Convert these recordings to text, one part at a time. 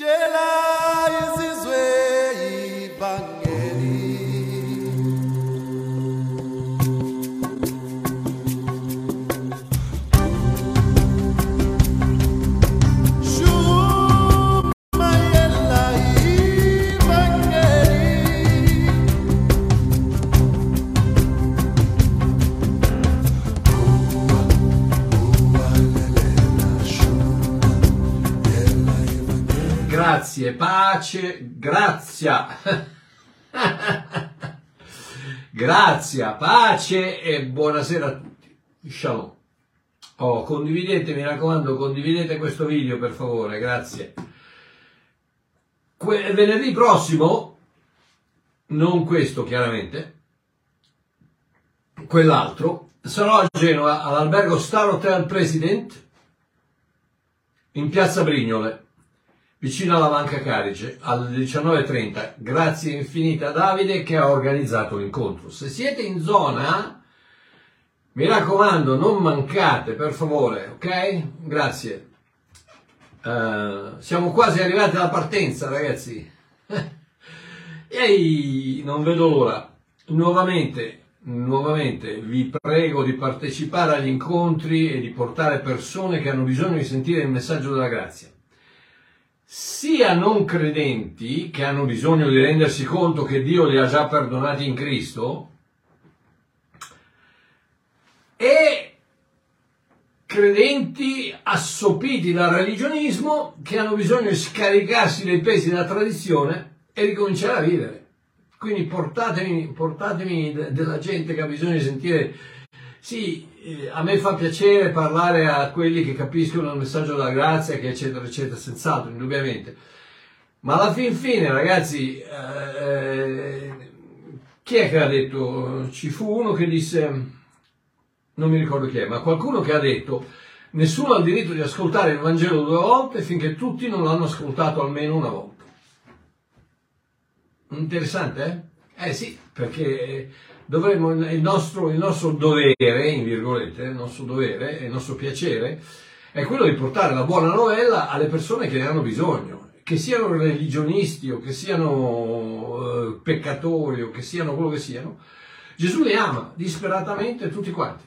Jedi is Pace, grazia. Grazia, pace e buonasera a tutti. Shalom. Oh, condividete, mi raccomando, condividete questo video per favore, grazie. Que- venerdì prossimo, non questo chiaramente, quell'altro, sarò a Genova all'albergo Star Hotel President in piazza Brignole vicino alla Banca Carice alle 19.30. Grazie infinite a Davide che ha organizzato l'incontro. Se siete in zona, mi raccomando, non mancate, per favore, ok? Grazie. Eh, siamo quasi arrivati alla partenza, ragazzi. Ehi, non vedo l'ora. Nuovamente, nuovamente vi prego di partecipare agli incontri e di portare persone che hanno bisogno di sentire il messaggio della grazia sia non credenti che hanno bisogno di rendersi conto che Dio li ha già perdonati in Cristo e credenti assopiti dal religionismo che hanno bisogno di scaricarsi dei pesi della tradizione e ricominciare a vivere. Quindi portatemi, portatemi de- della gente che ha bisogno di sentire sì, a me fa piacere parlare a quelli che capiscono il messaggio della grazia, che eccetera, eccetera, senz'altro, indubbiamente. Ma alla fin fine, ragazzi, eh, chi è che ha detto? Ci fu uno che disse, non mi ricordo chi è, ma qualcuno che ha detto, nessuno ha il diritto di ascoltare il Vangelo due volte finché tutti non l'hanno ascoltato almeno una volta. Interessante, eh? Eh sì, perché dovremmo, il nostro, il nostro dovere, in virgolette, il nostro dovere, il nostro piacere, è quello di portare la buona novella alle persone che ne hanno bisogno, che siano religionisti o che siano eh, peccatori o che siano quello che siano. Gesù li ama disperatamente tutti quanti.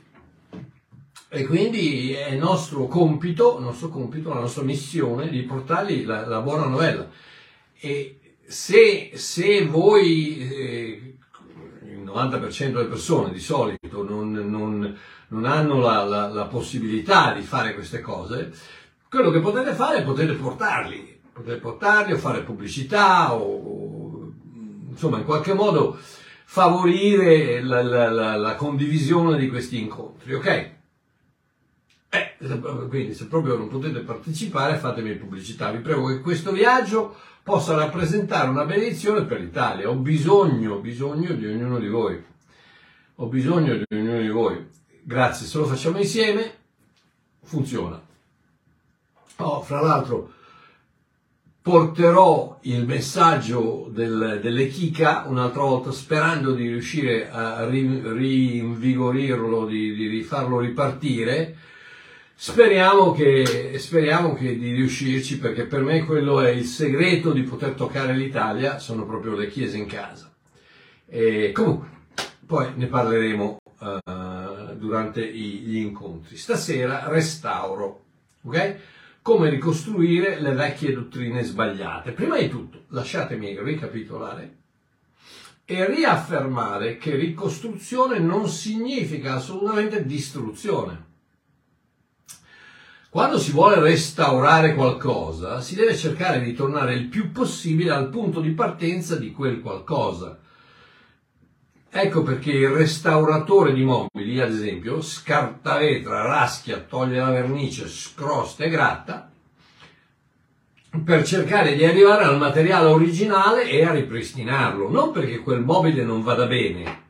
E quindi è nostro compito, nostro compito, la nostra missione di portargli la, la buona novella. E se, se voi, eh, 90% delle persone di solito non, non- non hanno la, la- la possibilità di fare queste cose, quello che potete fare è potete portarli, potete portarli o fare pubblicità o, insomma in qualche modo favorire la, la- condivisione di questi incontri, ok? Eh, quindi se proprio non potete partecipare fatemi pubblicità. Vi prego che questo viaggio possa rappresentare una benedizione per l'Italia. Ho bisogno, bisogno di ognuno di voi. Ho bisogno di ognuno di voi. Grazie, se lo facciamo insieme funziona. Oh, fra l'altro porterò il messaggio del- delle Kika un'altra volta sperando di riuscire a ri- rinvigorirlo, di, di rifarlo ripartire. Speriamo che, speriamo che di riuscirci perché per me quello è il segreto di poter toccare l'Italia, sono proprio le chiese in casa. E comunque, poi ne parleremo eh, durante gli incontri. Stasera restauro, ok? Come ricostruire le vecchie dottrine sbagliate. Prima di tutto, lasciatemi ricapitolare e riaffermare che ricostruzione non significa assolutamente distruzione. Quando si vuole restaurare qualcosa, si deve cercare di tornare il più possibile al punto di partenza di quel qualcosa. Ecco perché il restauratore di mobili, ad esempio, scarta vetra, raschia, toglie la vernice, scrosta e gratta per cercare di arrivare al materiale originale e a ripristinarlo, non perché quel mobile non vada bene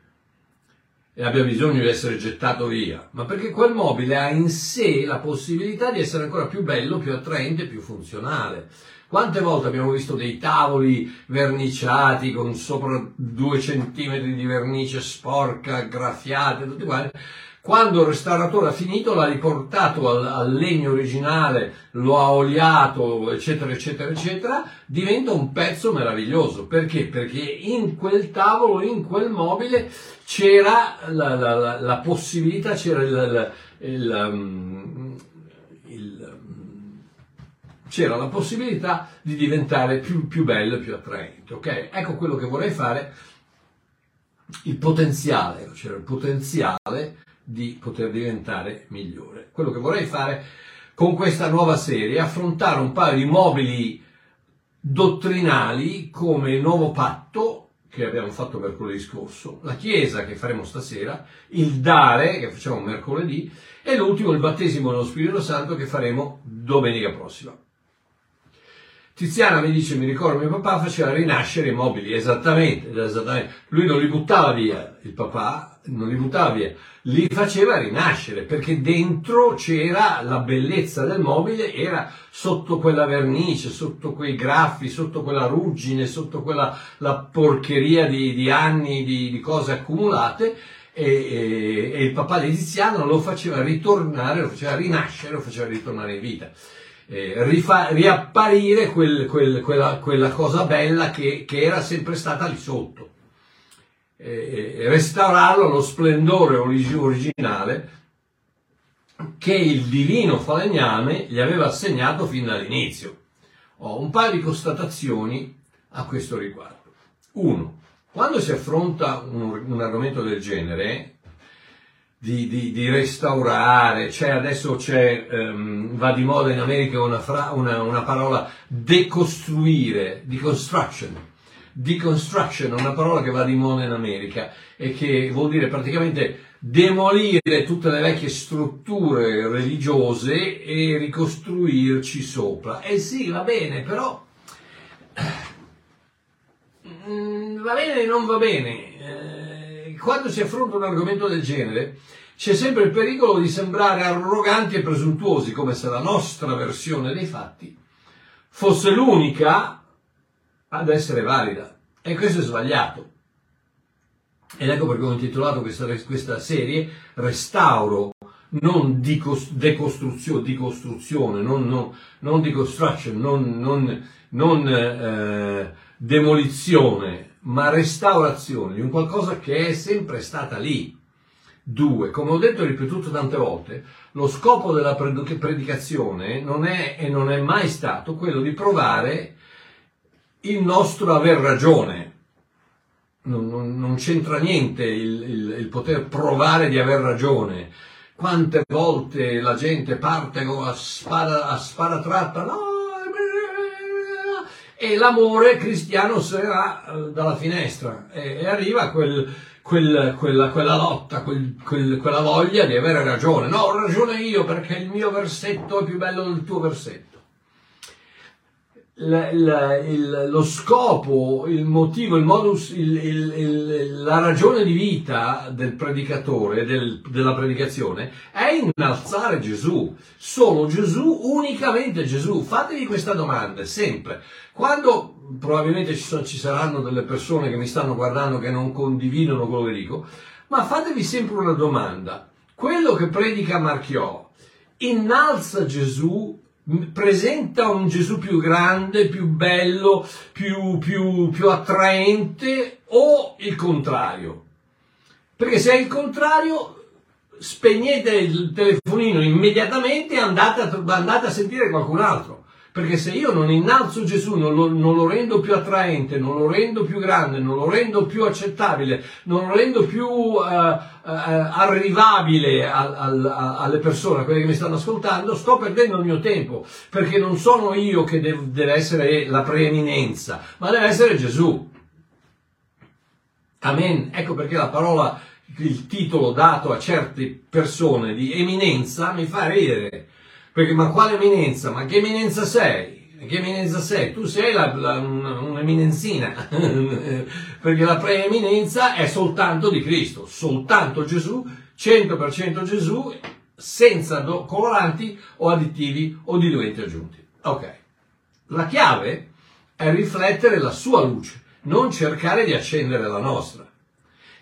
e abbia bisogno di essere gettato via, ma perché quel mobile ha in sé la possibilità di essere ancora più bello, più attraente, più funzionale. Quante volte abbiamo visto dei tavoli verniciati con sopra due centimetri di vernice sporca, graffiate, tutti quanti, Quando il restauratore ha finito l'ha riportato al, al legno originale, lo ha oliato, eccetera, eccetera, eccetera, diventa un pezzo meraviglioso. Perché? Perché in quel tavolo, in quel mobile c'era la, la- la- la possibilità, c'era il, il- um, il, um, c'era la possibilità di diventare più, più bello e più attraente. ok? Ecco quello che vorrei fare, il potenziale, c'era il potenziale di poter diventare migliore. Quello che vorrei fare con questa nuova serie è affrontare un paio di mobili dottrinali come il nuovo patto che abbiamo fatto mercoledì scorso, la chiesa che faremo stasera, il dare che facciamo mercoledì e l'ultimo il battesimo nello Spirito Santo che faremo domenica prossima. Tiziana mi dice, mi ricordo mio papà faceva rinascere i mobili, esattamente, esattamente. Lui non li buttava via, il papà non li buttava via, li faceva rinascere perché dentro c'era la bellezza del mobile, era sotto quella vernice, sotto quei graffi, sotto quella ruggine, sotto quella la porcheria di, di anni di, di cose accumulate e, e- e il papà di Tiziano lo faceva ritornare, lo faceva rinascere, lo faceva ritornare in vita. Eh, rifa- riapparire quel- quel- quella, quella cosa bella che, che era sempre stata lì sotto. Eh, restaurarlo allo splendore origi- originale che il divino falegname gli aveva assegnato fin dall'inizio. Ho un paio di constatazioni a questo riguardo. Uno, quando si affronta un, un argomento del genere, di, di- di restaurare, c'è adesso c'è, ehm, va di moda in America una, fra- una- una parola decostruire, deconstruction. Deconstruction una parola che va di moda in America e che vuol dire praticamente demolire tutte le vecchie strutture religiose e ricostruirci sopra. E sì, va bene, però Mm, va bene e non va bene. Eh, quando si affronta un argomento del genere c'è sempre il pericolo di sembrare arroganti e presuntuosi, come se la nostra versione dei fatti fosse l'unica ad essere valida. E questo è sbagliato. Ed ecco perché ho intitolato questa, questa serie Restauro, non dicos- decostruzione, decostruzione, non, non, non deconstruction, non, non, non eh, demolizione, ma restaurazione di un qualcosa che è sempre stata lì. Due, come ho detto e ripetuto tante volte, lo scopo della pred- predicazione non è e non è mai stato quello di provare il nostro aver ragione. Non, non- non c'entra niente il, il- il poter provare di aver ragione. Quante volte la gente parte con a spada, a spada tratta, no, e l'amore cristiano se ne va dalla finestra e, e arriva quel, quel- quella, quella lotta, quel- quella voglia di avere ragione. No, ho ragione io perché il mio versetto è più bello del tuo versetto. La- la- il- lo scopo, il motivo, il modus, il- il- la ragione di vita del predicatore, del- della predicazione, è innalzare Gesù. Solo Gesù, unicamente Gesù. Fatevi questa domanda, sempre. Quando probabilmente ci, sono- ci saranno delle persone che mi stanno guardando che non condividono quello che dico, ma fatevi sempre una domanda. Quello che predica Marchiò innalza Gesù, presenta un Gesù più grande, più bello, più, più, più attraente o il contrario? Perché se è il contrario, spegnete il telefonino immediatamente e andate a, andate a sentire qualcun altro. Perché se io non innalzo Gesù, non lo, non lo rendo più attraente, non lo rendo più grande, non lo rendo più accettabile, non lo rendo più eh, eh, arrivabile al- al- alle persone, a quelle che mi stanno ascoltando, sto perdendo il mio tempo. Perché non sono io che dev- deve essere la preeminenza, ma deve essere Gesù. Amen. Ecco perché la parola, il titolo dato a certe persone di eminenza mi fa ridere. Perché, ma quale eminenza? Ma che eminenza sei? Che eminenza sei? Tu sei la- la- un- un'eminenzina. perché la preeminenza è soltanto di Cristo, soltanto Gesù, 100% Gesù, senza coloranti o additivi o diluenti aggiunti. Ok. La chiave è riflettere la sua luce, non cercare di accendere la nostra.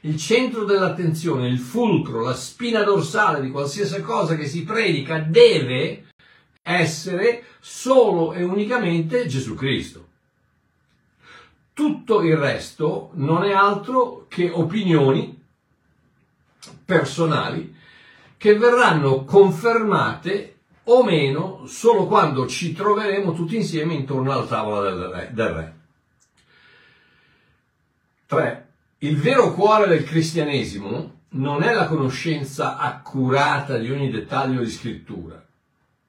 Il centro dell'attenzione, il fulcro, la spina dorsale di qualsiasi cosa che si predica deve essere solo e unicamente Gesù Cristo. Tutto il resto non è altro che opinioni personali che verranno confermate o meno solo quando ci troveremo tutti insieme intorno alla tavola del re. Del re. 3. Il vero cuore del cristianesimo non è la conoscenza accurata di ogni dettaglio di scrittura,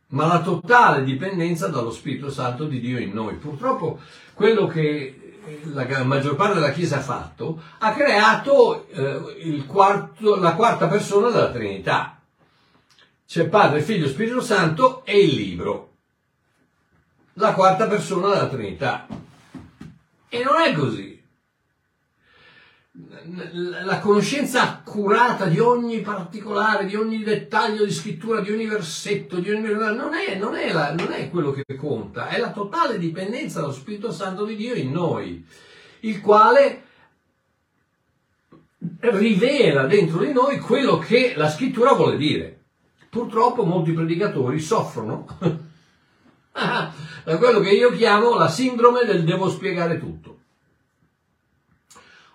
ma la totale dipendenza dallo Spirito Santo di Dio in noi. Purtroppo quello che la maggior parte della Chiesa ha fatto ha creato eh, quarto, la quarta persona della Trinità. C'è Padre, Figlio, Spirito Santo e il libro. La quarta persona della Trinità. E non è così la conoscenza accurata di ogni particolare, di ogni dettaglio di scrittura, di ogni versetto, di ogni... Non, è, non, è la, non è quello che conta, è la totale dipendenza dallo Spirito Santo di Dio in noi, il quale rivela dentro di noi quello che la scrittura vuole dire. Purtroppo molti predicatori soffrono da quello che io chiamo la sindrome del devo spiegare tutto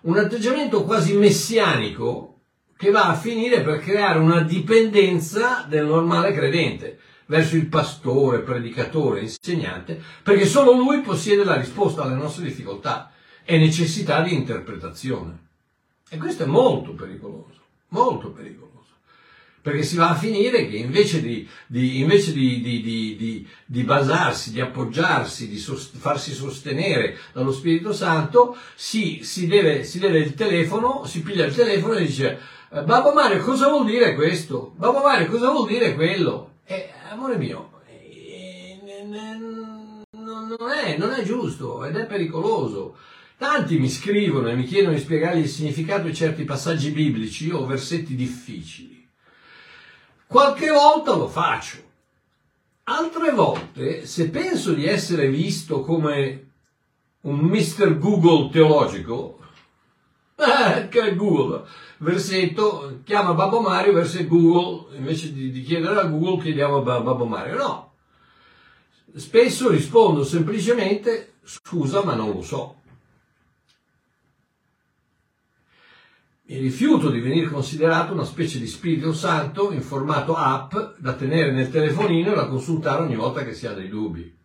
un atteggiamento quasi messianico che va a finire per creare una dipendenza del normale credente verso il pastore, predicatore, insegnante, perché solo lui possiede la risposta alle nostre difficoltà e necessità di interpretazione. E questo è molto pericoloso, molto pericoloso perché si va a finire che invece di, di, invece di, di basarsi, di appoggiarsi, di sost- farsi sostenere dallo Spirito Santo, si, si, deve, si deve il telefono, si piglia il telefono e dice eh, Babbo Mario cosa vuol dire questo? Babbo Mario cosa vuol dire quello? E, amore mio, eh, non è, non è giusto ed è pericoloso. Tanti mi scrivono e mi chiedono di spiegargli il significato di certi passaggi biblici o versetti difficili. Qualche volta lo faccio. Altre volte, se penso di essere visto come un Mr. Google teologico, eh, che Google, versetto, chiama Babbo Mario, versetto Google, invece di, di chiedere a Google chiediamo a Babbo Mario. No. Spesso rispondo semplicemente scusa ma non lo so. Mi rifiuto di venire considerato una specie di Spirito Santo in formato app da tenere nel telefonino e da consultare ogni volta che si ha dei dubbi.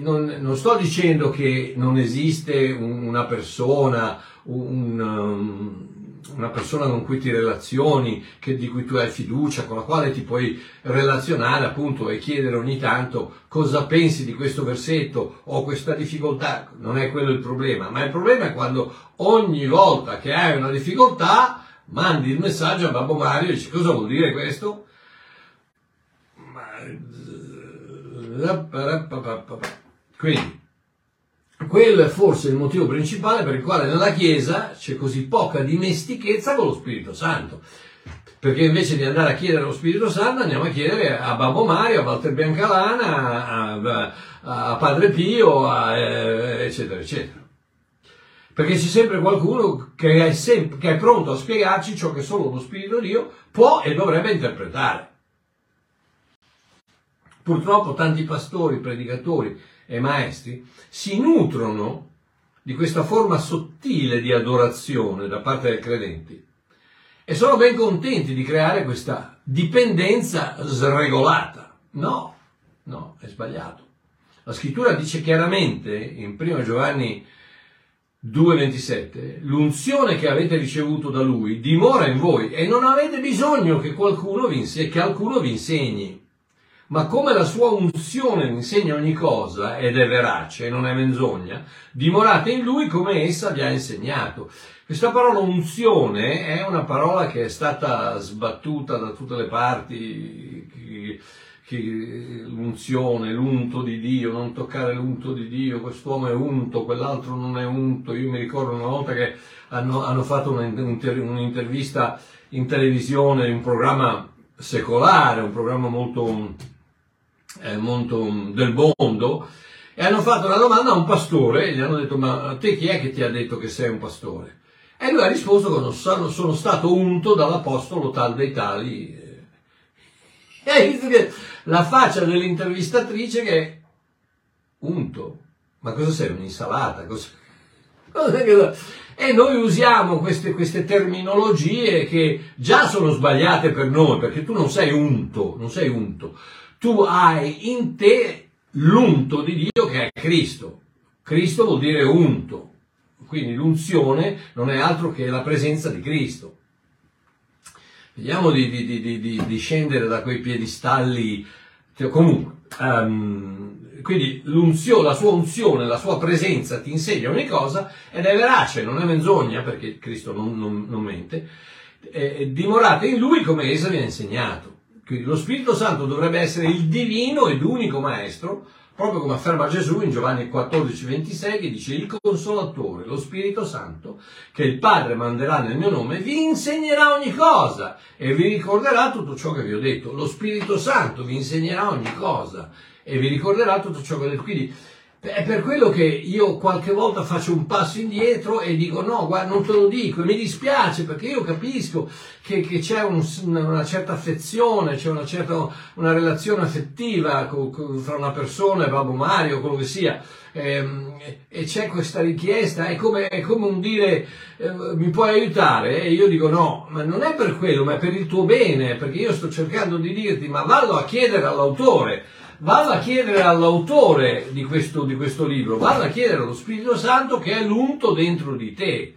Non, non, sto dicendo che non esiste una persona, un, um, una persona con cui ti relazioni, che, di cui tu hai fiducia, con la quale ti puoi relazionare appunto e chiedere ogni tanto cosa pensi di questo versetto o questa difficoltà, non è quello il problema, ma il problema è quando ogni volta che hai una difficoltà mandi il messaggio a Babbo Mario e dici cosa vuol dire questo? Quindi, quello è forse il motivo principale per il quale nella Chiesa c'è così poca dimestichezza con lo Spirito Santo. Perché invece di andare a chiedere lo Spirito Santo andiamo a chiedere a Babbo Mario, a Walter Biancalana, a, a, a Padre Pio, a, eh, eccetera, eccetera. Perché c'è sempre qualcuno che è, sempre, che è pronto a spiegarci ciò che solo lo Spirito di Dio può e dovrebbe interpretare. Purtroppo tanti pastori, predicatori, e maestri si nutrono di questa forma sottile di adorazione da parte dei credenti e sono ben contenti di creare questa dipendenza sregolata. No, no, è sbagliato. La scrittura dice chiaramente in 1 Giovanni 2,27 l'unzione che avete ricevuto da lui dimora in voi e non avete bisogno che qualcuno vi, insegni, che vi insegni ma come la sua unzione insegna ogni cosa ed è verace non è menzogna, dimorate in lui come essa vi ha insegnato. Questa parola unzione è una parola che è stata sbattuta da tutte le parti, che, che, l'unzione, l'unto di Dio, non toccare l'unto di Dio, quest'uomo è unto, quell'altro non è unto. Io mi ricordo una volta che hanno, hanno fatto un'intervista in televisione, in un programma secolare, un programma molto molto del mondo E hanno fatto una domanda a un pastore e gli hanno detto ma a te chi è che ti ha detto che sei un pastore? E lui ha risposto che sono stato unto dall'apostolo tal dei tali. E hai visto che la faccia dell'intervistatrice che è unto. Ma cosa sei? Un'insalata? Cosa... E noi usiamo queste, queste, terminologie che già sono sbagliate per noi, perché tu non sei unto, non sei unto. Tu hai in te l'unto di Dio che è Cristo. Cristo vuol dire unto. Quindi l'unzione non è altro che la presenza di Cristo. Vediamo di, di, di, di scendere da quei piedistalli. Comunque, um, quindi la sua unzione, la sua presenza ti insegna ogni cosa ed è verace, non è menzogna perché Cristo non, non, non mente. Eh, dimorate in lui come essa vi ha insegnato. Quindi lo Spirito Santo dovrebbe essere il divino ed unico maestro proprio come afferma Gesù in Giovanni 14, 26, che dice il consolatore, lo Spirito Santo, che il Padre manderà nel mio nome, vi insegnerà ogni cosa e vi ricorderà tutto ciò che vi ho detto. Lo Spirito Santo vi insegnerà ogni cosa e vi ricorderà tutto ciò che ho detto. Quindi è per quello che io qualche volta faccio un passo indietro e dico no, guarda, non te lo dico e mi dispiace perché io capisco che, che c'è un, una certa affezione, c'è una certa una relazione affettiva con, con, fra una persona e Babbo Mario, quello che sia. Ehm, e c'è questa richiesta, è come, è come un dire eh, mi puoi aiutare? E io dico no, ma non è per quello, ma è per il tuo bene, perché io sto cercando di dirti ma vallo a chiedere all'autore vado a chiedere all'autore di questo, di questo libro, vado a chiedere allo Spirito Santo che è l'unto dentro di te.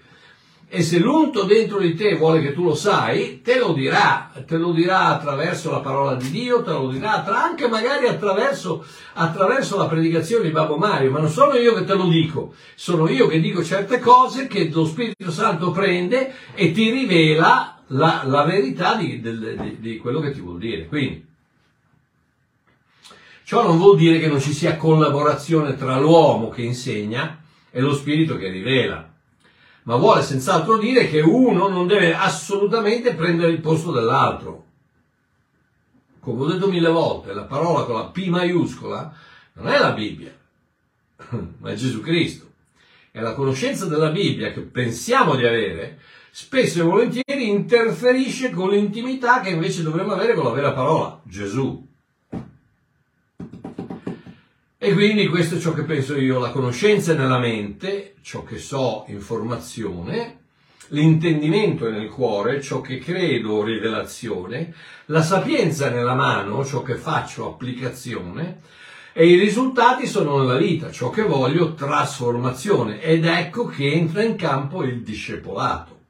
E se l'unto dentro di te vuole che tu lo sai, te lo dirà, te lo dirà attraverso la parola di Dio, te lo dirà anche magari attraverso, attraverso la predicazione di Babbo Mario, ma non sono io che te lo dico, sono io che dico certe cose che lo Spirito Santo prende e ti rivela la, la verità di, di, di quello che ti vuol dire. Quindi, Ciò non vuol dire che non ci sia collaborazione tra l'uomo che insegna e lo spirito che rivela, ma vuole senz'altro dire che uno non deve assolutamente prendere il posto dell'altro. Come ho detto mille volte, la parola con la P maiuscola non è la Bibbia, ma è Gesù Cristo. E la conoscenza della Bibbia che pensiamo di avere, spesso e volentieri interferisce con l'intimità che invece dovremmo avere con la vera parola, Gesù. E quindi questo è ciò che penso io, la conoscenza è nella mente, ciò che so, informazione, l'intendimento è nel cuore, ciò che credo, rivelazione, la sapienza è nella mano, ciò che faccio, applicazione, e i risultati sono nella vita, ciò che voglio, trasformazione. Ed ecco che entra in campo il discepolato.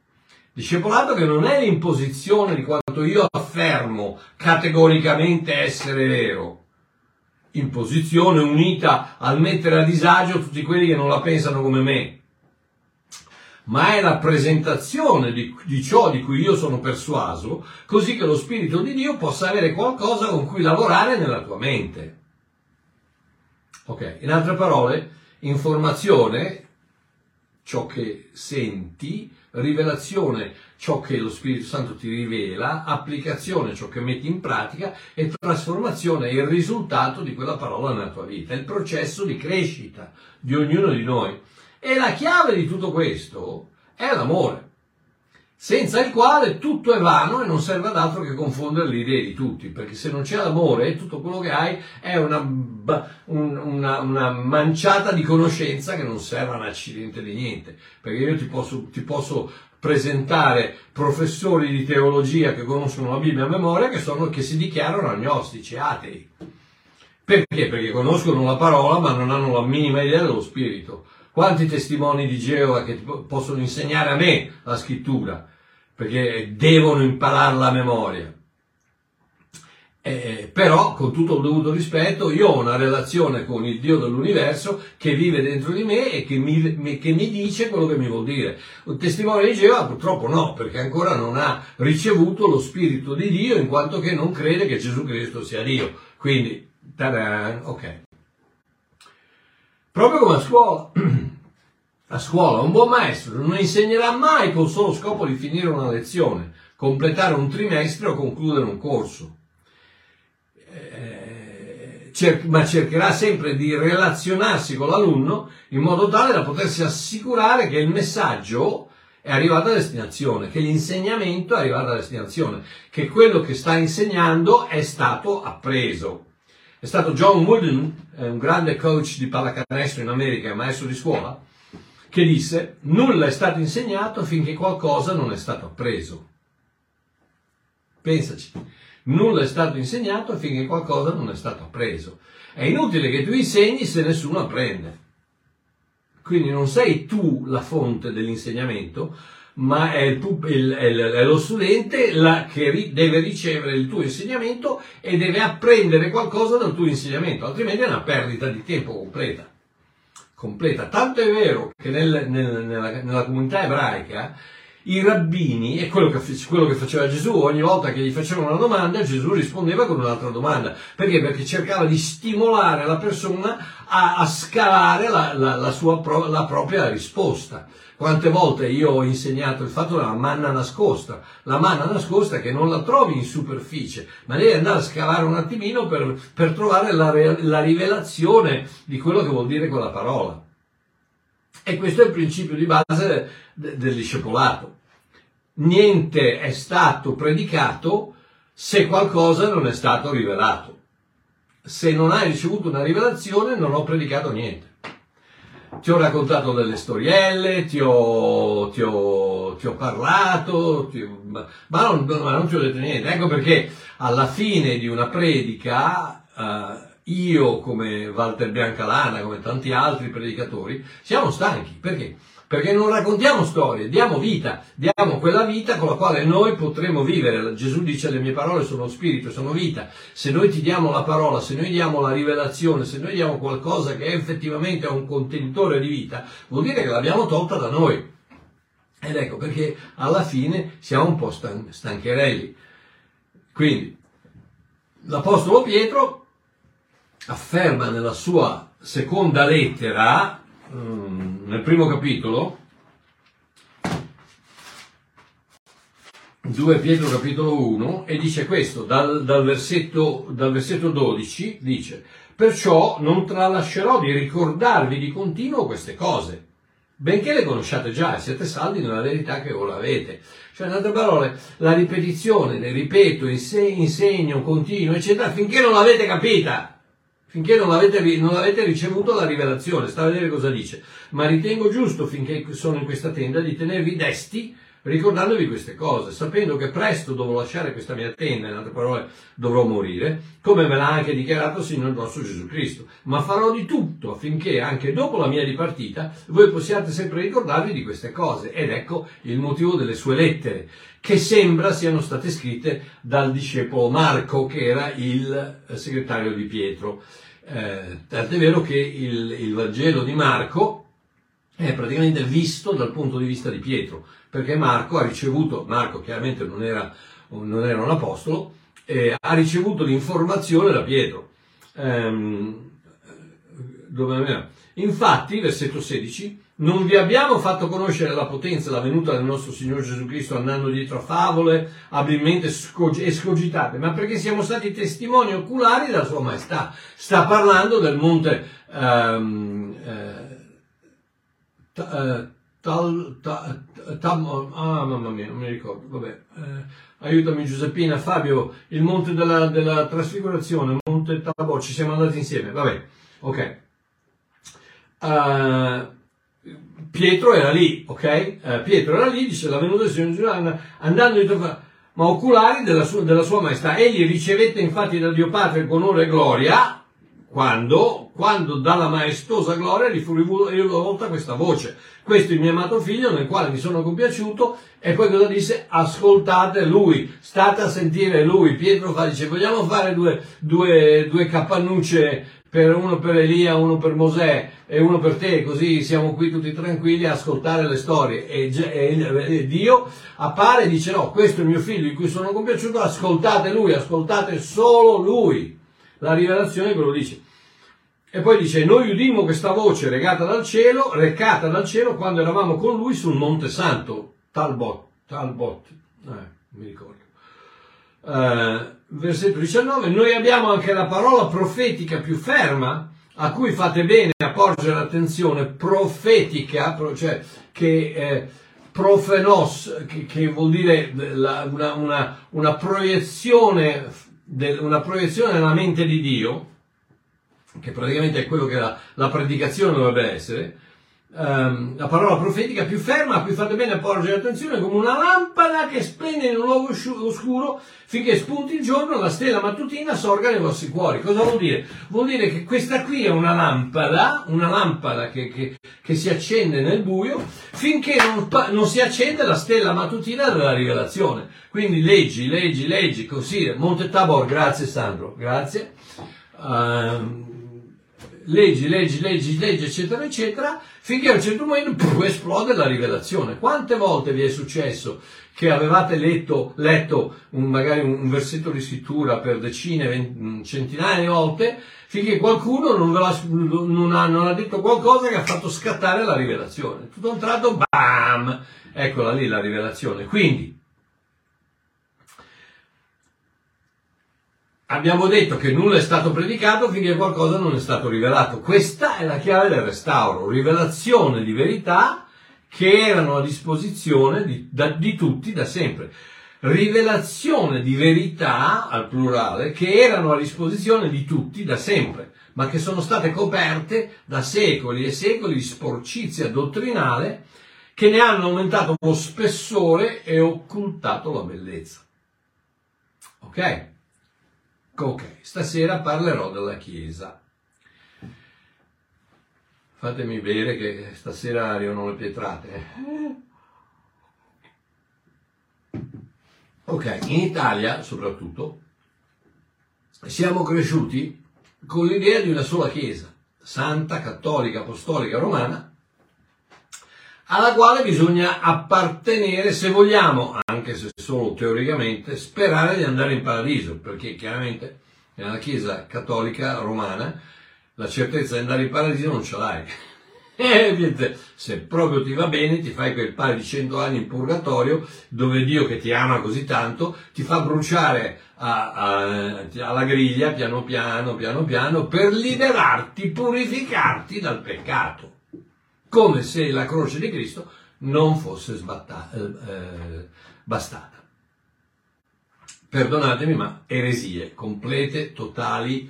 Discepolato che non è l'imposizione di quanto io affermo categoricamente essere vero, in posizione unita al mettere a disagio tutti quelli che non la pensano come me, ma è la presentazione di, di, ciò di cui io sono persuaso, così che lo Spirito di Dio possa avere qualcosa con cui lavorare nella tua mente. Ok, in altre parole, informazione, ciò che senti, rivelazione, ciò che lo Spirito Santo ti rivela, applicazione, ciò che metti in pratica e trasformazione il risultato di quella parola nella tua vita, il processo di crescita di ognuno di noi. E la chiave di tutto questo è l'amore, senza il quale tutto è vano e non serve ad altro che confondere le idee di tutti, perché se non c'è l'amore tutto quello che hai è una, una, una manciata di conoscenza che non serve a un accidente di niente, perché io ti posso, ti posso presentare professori di teologia che conoscono la Bibbia a memoria che, sono, che si dichiarano agnostici, atei. Perché? Perché conoscono la parola ma non hanno la minima idea dello spirito. Quanti testimoni di Geova che possono insegnare a me la scrittura? Perché devono impararla a memoria. Eh, però, con tutto il dovuto rispetto, io ho una relazione con il Dio dell'universo che vive dentro di me e che mi, che mi dice quello che mi vuol dire. Un testimone di Geova purtroppo no, perché ancora non ha ricevuto lo Spirito di Dio in quanto che non crede che Gesù Cristo sia Dio. Quindi, taran, ok. Proprio come a scuola. A scuola un buon maestro non insegnerà mai col solo scopo di finire una lezione, completare un trimestre o concludere un corso cer- ma cercherà sempre di relazionarsi con l'alunno in modo tale da potersi assicurare che il messaggio è arrivato a destinazione, che l'insegnamento è arrivato a destinazione, che quello che sta insegnando è stato appreso. È stato John Wooden, eh, un grande coach di pallacanestro in America, maestro di scuola, che disse nulla è stato insegnato finché qualcosa non è stato appreso. Pensaci, nulla è stato insegnato finché qualcosa non è stato appreso. È inutile che tu insegni se nessuno apprende. Quindi non sei tu la fonte dell'insegnamento, ma è, il il- è lo studente la- che ri- deve ricevere il tuo insegnamento e deve apprendere qualcosa dal tuo insegnamento, altrimenti è una perdita di tempo completa. Completa. Tanto è vero che nel- nel- nella, nella comunità ebraica i rabbini, e quello che, quello che faceva Gesù, ogni volta che gli facevano una domanda, Gesù rispondeva con un'altra domanda. Perché? Perché cercava di stimolare la persona a, a scalare la, la- la sua la propria risposta. Quante volte io ho insegnato il fatto della manna nascosta, la manna nascosta che non la trovi in superficie, ma devi andare a scavare un attimino per, per trovare la, la rivelazione di quello che vuol dire quella parola. E questo è il principio di base de- del discepolato. Niente è stato predicato se qualcosa non è stato rivelato. Se non hai ricevuto una rivelazione non ho predicato niente. Ti ho raccontato delle storielle, ti ho, ti ho- ti ho parlato, ti- ma, non, ma non ti ho detto niente. Ecco perché alla fine di una predica, eh, io come Walter Biancalana, come tanti altri predicatori, siamo stanchi. Perché? Perché non raccontiamo storie, diamo vita, diamo quella vita con la quale noi potremo vivere. Gesù dice le mie parole sono spirito, sono vita. Se noi ti diamo la parola, se noi diamo la rivelazione, se noi diamo qualcosa che effettivamente è un contenitore di vita, vuol dire che l'abbiamo tolta da noi. Ed ecco perché alla fine siamo un po' stan- stancherelli. Quindi l'Apostolo Pietro afferma nella sua seconda lettera, mm, nel primo capitolo, 2 Pietro capitolo 1, e dice questo, dal, dal versetto, dal versetto 12, dice, perciò non tralascerò di ricordarvi di continuo queste cose, benché le conosciate già e siete saldi nella verità che ora avete. Cioè, in altre parole, la ripetizione, ne ripeto, inse- insegno, continuo, eccetera, finché non l'avete capita, finché non avete, non avete ricevuto la rivelazione. Sta a vedere cosa dice. Ma ritengo giusto, finché sono in questa tenda, di tenervi desti, ricordandovi queste cose, sapendo che presto dovrò lasciare questa mia tenda, in altre parole dovrò morire, come me l'ha anche dichiarato il Signore nostro Gesù Cristo. Ma farò di tutto affinché anche dopo la mia dipartita voi possiate sempre ricordarvi di queste cose. Ed ecco il motivo delle sue lettere, che sembra siano state scritte dal discepolo Marco, che era il eh, segretario di Pietro. Eh, tant'è vero che il, il Vangelo di Marco è praticamente visto dal punto di vista di Pietro, perché Marco ha ricevuto, Marco chiaramente non era, non era un apostolo, eh, ha ricevuto l'informazione da Pietro. Dove- Infatti, versetto 16, non vi abbiamo fatto conoscere la potenza la venuta del nostro Signore Gesù Cristo andando dietro a favole abilmente scogi- escogitate, ma perché siamo stati testimoni oculari della Sua Maestà. Sta parlando del monte ehm, eh, ta- eh, tal, ta- tam- ah mamma mia, non mi ricordo, vabbè, eh, aiutami Giuseppina, Fabio, il monte della, della trasfigurazione, monte Tabor, ci siamo andati insieme, vabbè, ok. Eh, Pietro era lì, ok? Eh, Pietro era lì, dice la venuta del Signore and- andando dietro a- ma oculari della sua, della sua maestà. Egli ricevette infatti da Dio Padre con onore e gloria, quando, quando dalla maestosa gloria gli fu rivolta questa voce. Questo è il mio amato figlio nel quale mi sono compiaciuto e poi cosa disse? Ascoltate lui, state a sentire lui. Pietro fa, dice vogliamo fare due, due, due cappannucce per uno per Elia, uno per Mosè e uno per te, così siamo qui tutti tranquilli a ascoltare le storie. E, e- e Dio appare e dice no, questo è il mio figlio in cui sono compiaciuto, ascoltate lui, ascoltate solo lui. La rivelazione ve lo dice. E poi dice, noi udimmo questa voce regata dal cielo, recata dal cielo quando eravamo con lui sul Monte Santo, Talbot, Talbot, eh, mi ricordo. eh, versetto 19, noi abbiamo anche la parola profetica più ferma, a cui fate bene a porgere l'attenzione, profetica, pro- cioè che eh, profenos, che, che vuol dire la- una, una- una proiezione, del- una proiezione nella mente di Dio, che praticamente è quello che la, la predicazione dovrebbe essere, ehm, la parola profetica più ferma, cui fate bene a porgere attenzione, come una lampada che splende in un luogo oscuro finché spunti il giorno, la stella mattutina sorga nei vostri cuori. Cosa vuol dire? Vuol dire che questa qui è una lampada, una lampada che, che- che si accende nel buio, finché non, non si accende la stella mattutina della rivelazione. Quindi leggi, leggi, leggi, così. Monte Tabor, grazie Sandro, grazie. Ehm, leggi, leggi, leggi, leggi, eccetera, eccetera, finché a un certo momento pff, esplode la rivelazione. Quante volte vi è successo che avevate letto, letto un- magari un, versetto di scrittura per decine, ven- centinaia di volte, finché qualcuno non, l'ha- non ha, non ha detto qualcosa che ha fatto scattare la rivelazione. Tutto un tratto, bam! Eccola lì la rivelazione. Quindi, Abbiamo detto che nulla è stato predicato finché qualcosa non è stato rivelato. Questa è la chiave del restauro, rivelazione di verità che erano a disposizione di, da- di tutti da sempre. Rivelazione di verità, al plurale, che erano a disposizione di tutti da sempre, ma che sono state coperte da secoli e secoli di sporcizia dottrinale che ne hanno aumentato lo spessore e occultato la bellezza. Ok? Ok, stasera parlerò della Chiesa. Fatemi bere che stasera arrivano le pietrate. Ok, in Italia soprattutto siamo cresciuti con l'idea di una sola Chiesa, santa, cattolica, apostolica, romana, alla quale bisogna appartenere se vogliamo, anche se solo teoricamente, sperare di andare in paradiso, perché chiaramente nella Chiesa cattolica romana la certezza di andare in paradiso non ce l'hai. Eh, niente, se proprio ti va bene, ti fai quel paio di cento anni in purgatorio, dove Dio che ti ama così tanto, ti fa bruciare a- a- alla griglia piano piano, piano piano, per liberarti, purificarti dal peccato come se la croce di Cristo non fosse sbatta- eh, eh, bastata. Perdonatemi, ma eresie complete, totali.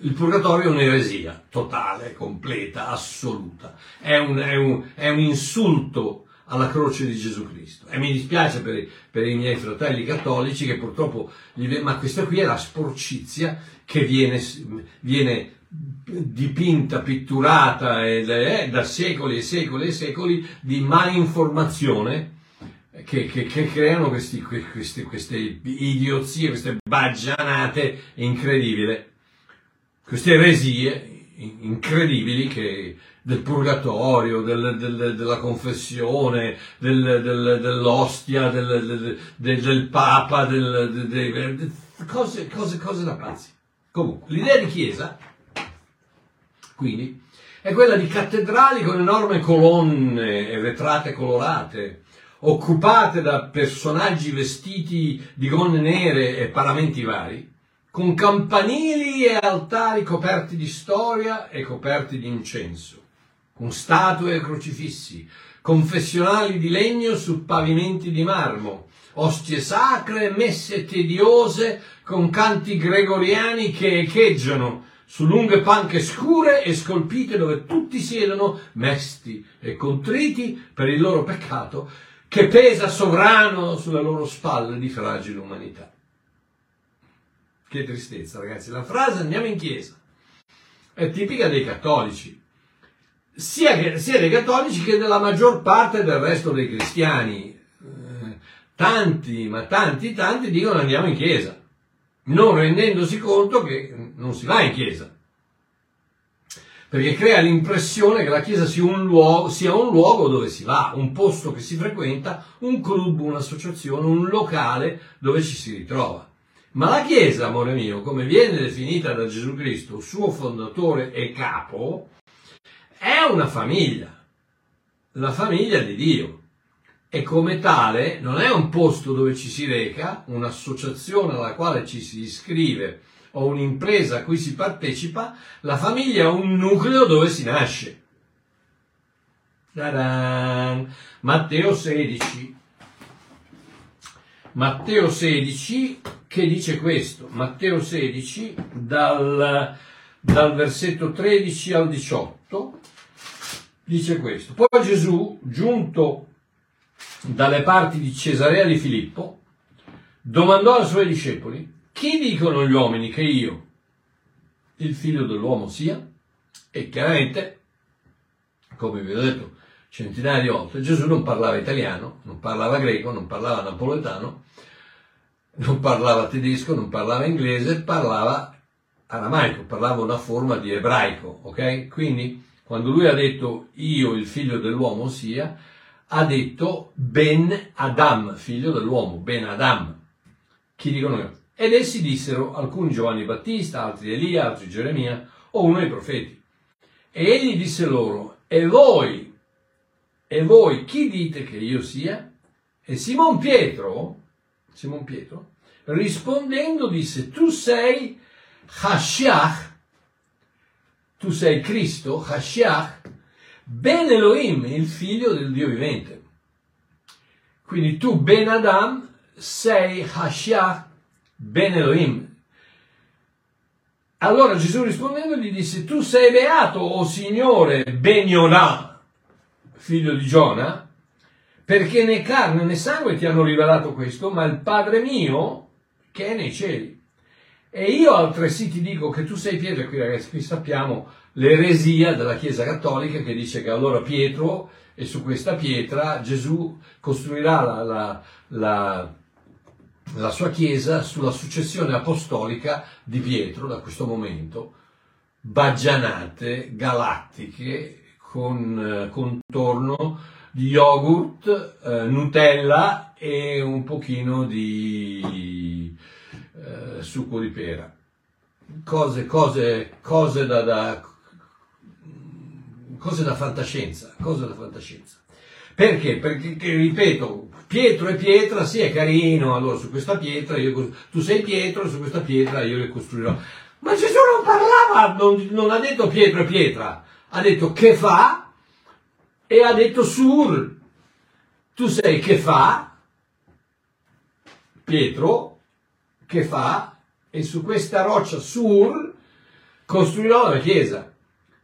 Il purgatorio è un'eresia totale, completa, assoluta. È un, è un- è un insulto alla croce di Gesù Cristo. E mi dispiace per, per i miei fratelli cattolici che purtroppo, gli ma questa qui è la sporcizia che viene, viene dipinta, pitturata è da secoli e secoli e secoli di malinformazione che, che- che creano questi- que- questi- queste idiozie, queste baggianate incredibili, queste eresie in- incredibili che- del purgatorio, del- del- della confessione, del- del- dell'ostia, del, papa, cose, cose, cose da pazzi. Comunque, l'idea di chiesa quindi, è quella di cattedrali con enormi colonne e vetrate colorate, occupate da personaggi vestiti di gonne nere e paramenti vari, con campanili e altari coperti di storia e coperti di incenso, con statue e crocifissi, confessionali di legno su pavimenti di marmo, ostie sacre, messe tediose con canti gregoriani che echeggiano su lunghe panche scure e scolpite dove tutti siedono mesti e contriti per il loro peccato che pesa sovrano sulle loro spalle di fragile umanità. Che tristezza, ragazzi. La frase andiamo in chiesa è tipica dei cattolici, sia, che- sia dei cattolici che della maggior parte del resto dei cristiani. Eh, Tanti, ma tanti, tanti dicono andiamo in chiesa, non rendendosi conto che non si va in chiesa. Perché crea l'impressione che la chiesa sia un, luogo, sia un luogo dove si va, un posto che si frequenta, un club, un'associazione, un locale dove ci si ritrova. Ma la Chiesa, amore mio, come viene definita da Gesù Cristo, suo fondatore e capo, è una famiglia, la famiglia di Dio. e come tale non è un posto dove ci si reca, un'associazione alla quale ci si iscrive o un'impresa a cui si partecipa, la famiglia è un nucleo dove si nasce. Ta-dan! Matteo 16. Matteo 16 che dice questo, Matteo 16 dal, dal versetto 13 al 18 dice questo. Poi Gesù, giunto dalle parti di Cesarea di Filippo, domandò ai suoi discepoli, chi dicono gli uomini che io, il figlio dell'uomo, sia? E chiaramente, come vi ho detto centinaia di volte, Gesù non parlava italiano, non parlava greco, non parlava napoletano, non parlava tedesco, non parlava inglese, parlava aramaico, parlava una forma di ebraico, ok? Quindi, quando lui ha detto io, il figlio dell'uomo, sia, ha detto Ben Adam, figlio dell'uomo, Ben Adam. Chi dicono io? Ed essi dissero, alcuni Giovanni Battista, altri Elia, altri Geremia, o uno dei profeti. E egli disse loro, e voi, e voi chi dite che io sia? E Simon Pietro, Simon Pietro, rispondendo disse, tu sei Hashiach, tu sei Cristo, Hashiach, Ben Elohim, il figlio del Dio vivente. Quindi tu, Ben Adam, sei Hashiach, Ben Elohim. Allora Gesù rispondendo gli disse, tu sei beato, o Signore, Ben Yonah, figlio di Giona, perché né carne né sangue ti hanno rivelato questo, ma il Padre mio che è nei cieli. E io altresì ti dico che tu sei Pietro, e qui ragazzi, qui sappiamo l'eresia della Chiesa Cattolica che dice che allora Pietro e su questa pietra Gesù costruirà la, la, la, la sua Chiesa sulla successione apostolica di Pietro da questo momento, baggianate, galattiche, con eh, contorno di yogurt, eh, Nutella e un pochino di eh, succo di pera. Cose, cose, cose da, da, cose da fantascienza, cose da fantascienza. Perché? Perché, ripeto, Pietro e pietra, sì è carino, allora su questa pietra, io, tu sei Pietro, su questa pietra io le costruirò. Ma Gesù non parlava, non, non ha detto Pietro e pietra, ha detto che fa e ha detto sur. Tu sei che fa, Pietro, che fa, e su questa roccia sur costruirò la chiesa.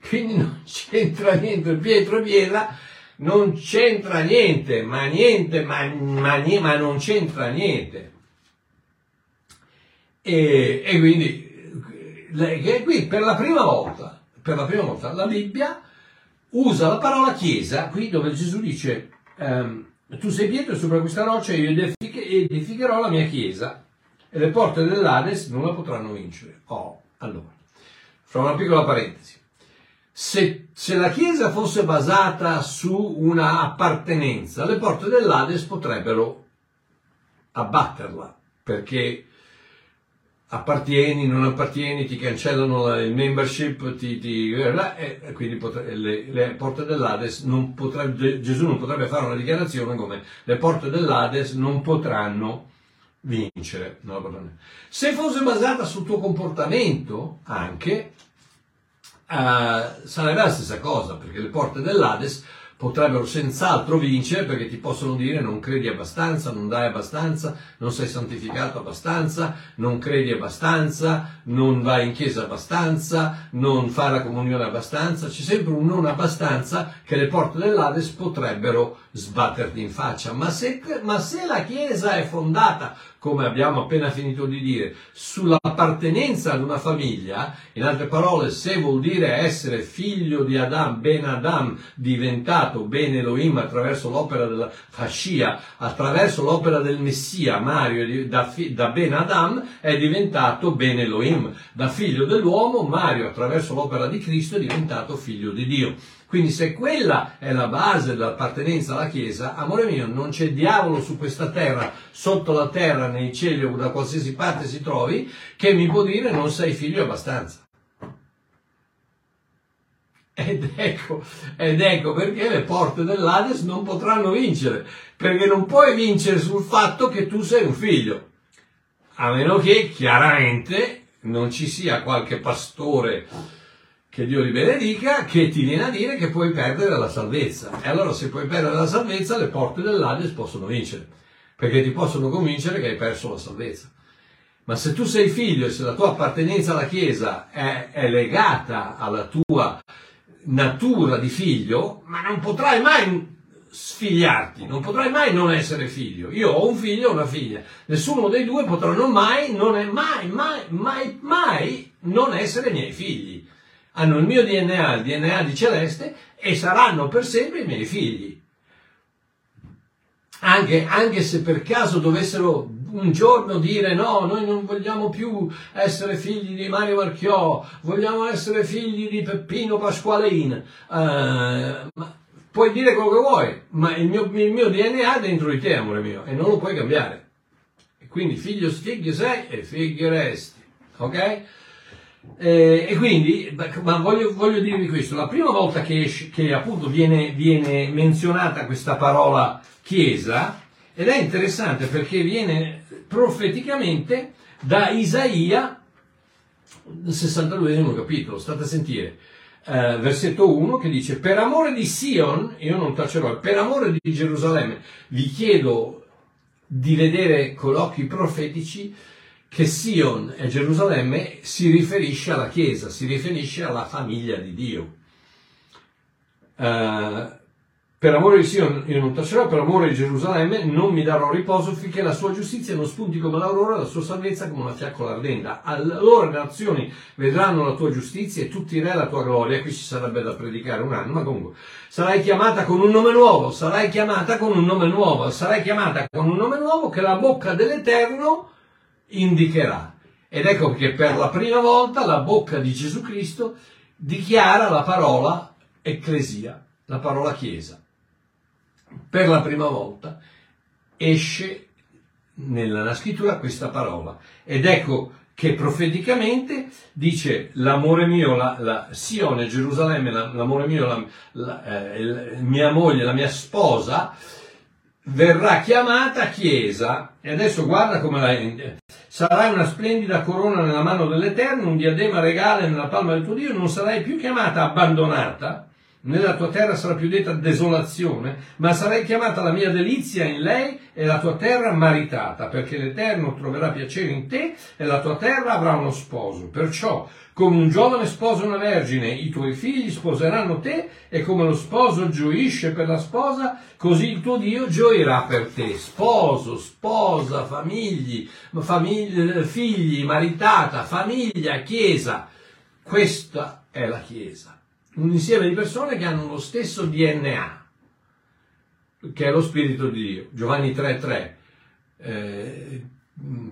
Quindi non c'entra niente, Pietro e pietra non c'entra niente, ma niente, ma, ma, ma non c'entra niente. E, e quindi, e qui per la prima volta, per la prima volta la Bibbia usa la parola chiesa, qui dove Gesù dice, ehm, tu sei Pietro sopra questa roccia io edificherò la mia chiesa e le porte dell'Ades non la potranno vincere. Oh, allora, fra una piccola parentesi. Se, se, la Chiesa fosse basata su una appartenenza, le porte dell'Ades potrebbero abbatterla, perché appartieni, non appartieni, ti cancellano il membership, ti, ti, e quindi potre, le, le, porte dell'Ades non potrebbe, Gesù non potrebbe fare una dichiarazione come le porte dell'Ades non potranno vincere. No, Se fosse basata sul tuo comportamento anche, uh, sarebbe la stessa cosa, perché le porte dell'Ades potrebbero senz'altro vincere perché ti possono dire non credi abbastanza, non dai abbastanza, non sei santificato abbastanza, non credi abbastanza, non vai in chiesa abbastanza, non fai la comunione abbastanza, c'è sempre un non abbastanza che le porte dell'Ades potrebbero sbatterti in faccia. Ma se, ma se la chiesa è fondata come abbiamo appena finito di dire, sull'appartenenza ad una famiglia, in altre parole, se vuol dire essere figlio di Adam, Ben Adam, diventato Ben Elohim attraverso l'opera della Fascia, attraverso l'opera del Messia, Mario, da, da Ben Adam, è diventato Ben Elohim. Da figlio dell'uomo, Mario, attraverso l'opera di Cristo, è diventato figlio di Dio. Quindi se quella è la base dell'appartenenza alla Chiesa, amore mio, non c'è diavolo su questa terra, sotto la terra, nei cieli o da qualsiasi parte si trovi, che mi può dire non sei figlio abbastanza. Ed ecco, ed ecco perché le porte dell'Hades non potranno vincere, perché non puoi vincere sul fatto che tu sei un figlio, a meno che chiaramente non ci sia qualche pastore che Dio li benedica, che ti viene a dire che puoi perdere la salvezza. E allora se puoi perdere la salvezza, le porte dell'Hades possono vincere, perché ti possono convincere che hai perso la salvezza. Ma se tu sei figlio e se la tua appartenenza alla Chiesa è, è legata alla tua natura di figlio, ma non potrai mai sfigliarti, non potrai mai non essere figlio. Io ho un figlio e una figlia. Nessuno dei due potranno mai, non è mai, mai, mai, mai non essere miei figli. Hanno il mio DNA, il DNA di Celeste e saranno per sempre i miei figli. Anche, anche se per caso dovessero un giorno dire no, noi non vogliamo più essere figli di Mario Marchiò, vogliamo essere figli di Peppino Pasqualin. Eh, ma puoi dire quello che vuoi, ma il mio, il mio DNA è dentro di te, amore mio, e non lo puoi cambiare. Quindi figlio, figlio sei e figlio resti. Ok? Eh, e quindi, ma voglio, voglio, dirvi questo, la prima volta che, che appunto viene, viene, menzionata questa parola chiesa, ed è interessante perché viene profeticamente da Isaia, 62 capitolo, state a sentire, eh, versetto 1 che dice, per amore di Sion, io non tacerò, per amore di Gerusalemme, vi chiedo di vedere con occhi profetici che Sion e Gerusalemme si riferisce alla Chiesa, si riferisce alla famiglia di Dio. Uh, per amore di Sion io non tacerò, per amore di Gerusalemme non mi darò riposo finché la sua giustizia non spunti come l'aurora, la sua salvezza come una fiaccola ardenda. Allora le nazioni vedranno la tua giustizia e tutti i re la tua gloria. Qui ci sarebbe da predicare un anno, ma comunque sarai chiamata con un nome nuovo, sarai chiamata con un nome nuovo, sarai chiamata con un nome nuovo che la bocca dell'Eterno indicherà. Ed ecco che per la prima volta la bocca di Gesù Cristo dichiara la parola ecclesia, la parola chiesa. Per la prima volta esce nella scrittura questa parola. Ed ecco che profeticamente dice l'amore mio, la, la Sione, Gerusalemme, la, l'amore mio, la, eh, mia moglie, la mia sposa, verrà chiamata Chiesa. E adesso guarda come la... Sarai una splendida corona nella mano dell'Eterno, un diadema regale nella palma del tuo Dio, non sarai più chiamata abbandonata, nella tua terra sarà più detta desolazione, ma sarai chiamata la mia delizia in lei e la tua terra maritata, perché l'Eterno troverà piacere in te e la tua terra avrà uno sposo. Perciò, come un giovane sposa una vergine, i tuoi figli sposeranno te e come lo sposo gioisce per la sposa, così il tuo Dio gioirà per te. Sposo, sposa, famigli, famigli figli, maritata, famiglia, chiesa. Questa è la chiesa un insieme di persone che hanno lo stesso DNA, che è lo Spirito di Dio. Giovanni 3:3. Eh,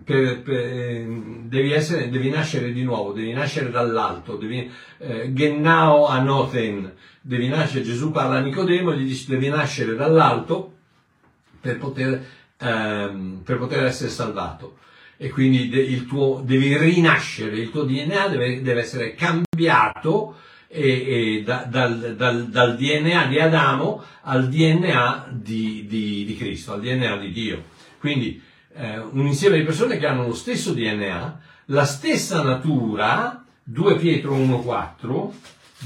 per, per, devi, essere, devi, nascere di nuovo, devi nascere dall'alto, devi, eh, Gennao Anothen, devi nascere, Gesù parla a Nicodemo e gli dice devi nascere dall'alto per poter, ehm, per poter essere salvato. E quindi de, tuo, devi rinascere, il tuo DNA deve, deve essere cambiato e, e da, dal, dal, dal, DNA di Adamo al DNA di, di, di Cristo, al DNA di Dio. Quindi eh, un insieme di persone che hanno lo stesso DNA, la stessa natura, 2 Pietro 1.4,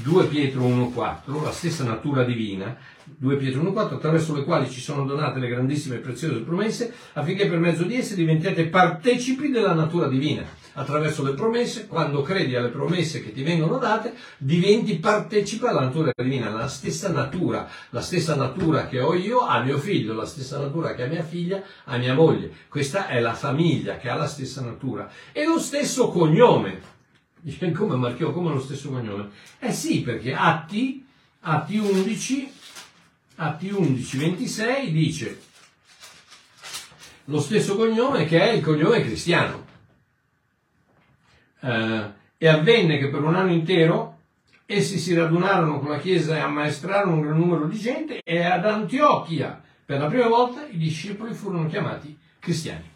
2 Pietro 1.4, la stessa natura divina, 2 Pietro 1.4, attraverso le quali ci sono donate le grandissime e preziose promesse, affinché per mezzo di esse diventiate partecipi della natura divina attraverso le promesse, quando credi alle promesse che ti vengono date, diventi partecipe alla natura divina, la stessa natura, la stessa natura che ho io a mio figlio, la stessa natura che ha mia figlia a mia moglie. Questa è la famiglia che ha la stessa natura e lo stesso cognome. Dice come Marchio, come lo stesso cognome? Eh sì, perché Atti, Atti 11, Atti 11, 26 dice lo stesso cognome che è il cognome cristiano. Eh, e avvenne che per un anno intero essi si radunarono con la Chiesa e ammaestrarono un gran numero di gente e ad Antiochia per la prima volta i discepoli furono chiamati cristiani.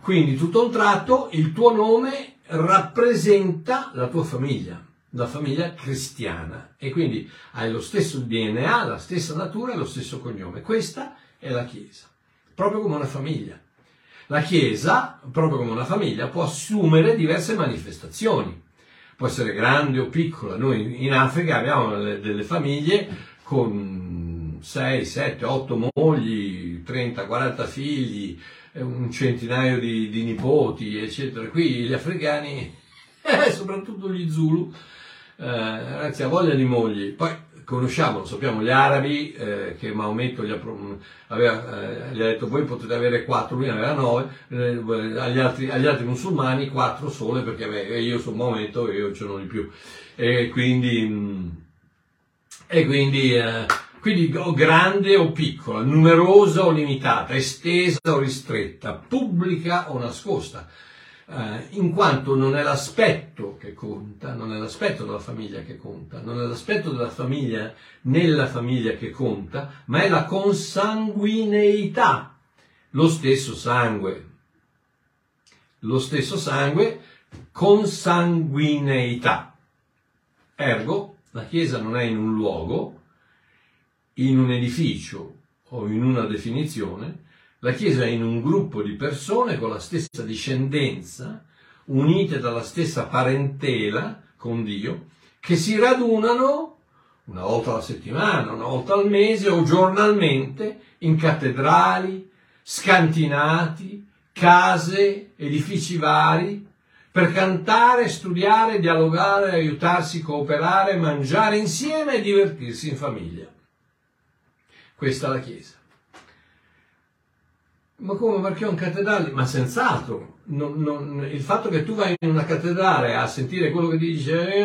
Quindi tutto un tratto il tuo nome rappresenta la tua famiglia. la famiglia cristiana e quindi hai lo stesso DNA, la stessa natura e lo stesso cognome. Questa è la Chiesa, proprio come una famiglia. La Chiesa, proprio come una famiglia, può assumere diverse manifestazioni. Può essere grande o piccola. Noi in Africa abbiamo delle, famiglie con 6, 7, 8 mogli, 30, 40 figli, eh, un centinaio di, di nipoti, eccetera. Qui gli africani, soprattutto gli Zulu, eh, ragazzi, ha voglia di mogli. Poi conosciamo, lo sappiamo, gli arabi eh, che Maometto gli ha, pro- aveva, eh, gli ha detto voi potete avere quattro, lui ne aveva nove, eh, agli, altri, agli altri musulmani quattro sole perché beh, io sono Maometto e io ce n'ho di più. E quindi, mh, e quindi, eh, quindi o grande o piccola, numerosa o limitata, estesa o ristretta, pubblica o nascosta eh, in quanto non è l'aspetto che conta, non è l'aspetto della famiglia che conta, non è l'aspetto della famiglia nella famiglia che conta, ma è la consanguineità, lo stesso sangue. Lo stesso sangue, consanguineità. Ergo, la Chiesa non è in un luogo, in un edificio o in una definizione, la Chiesa è in un gruppo di persone con la stessa discendenza, unite dalla stessa parentela con Dio, che si radunano una volta alla settimana, una volta al mese o giornalmente in cattedrali, scantinati, case, edifici vari, per cantare, studiare, dialogare, aiutarsi, cooperare, mangiare insieme e divertirsi in famiglia. Questa è la Chiesa. Ma come? Perché un cattedrale? Ma senz'altro. Non, non, il fatto che tu vai in una cattedrale a sentire quello che dice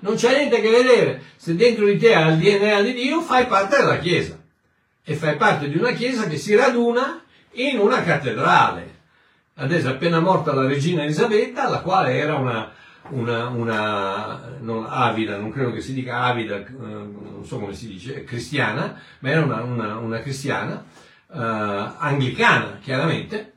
non c'è niente a che vedere. Se dentro di te hai il DNA di Dio, fai parte della Chiesa. E fai parte di una Chiesa che si raduna in una cattedrale. Adesso è appena morta la regina Elisabetta, la quale era una, una, una non avida, non credo che si dica avida, eh, non so come si dice, cristiana, ma era una, una, una cristiana eh, anglicana, chiaramente,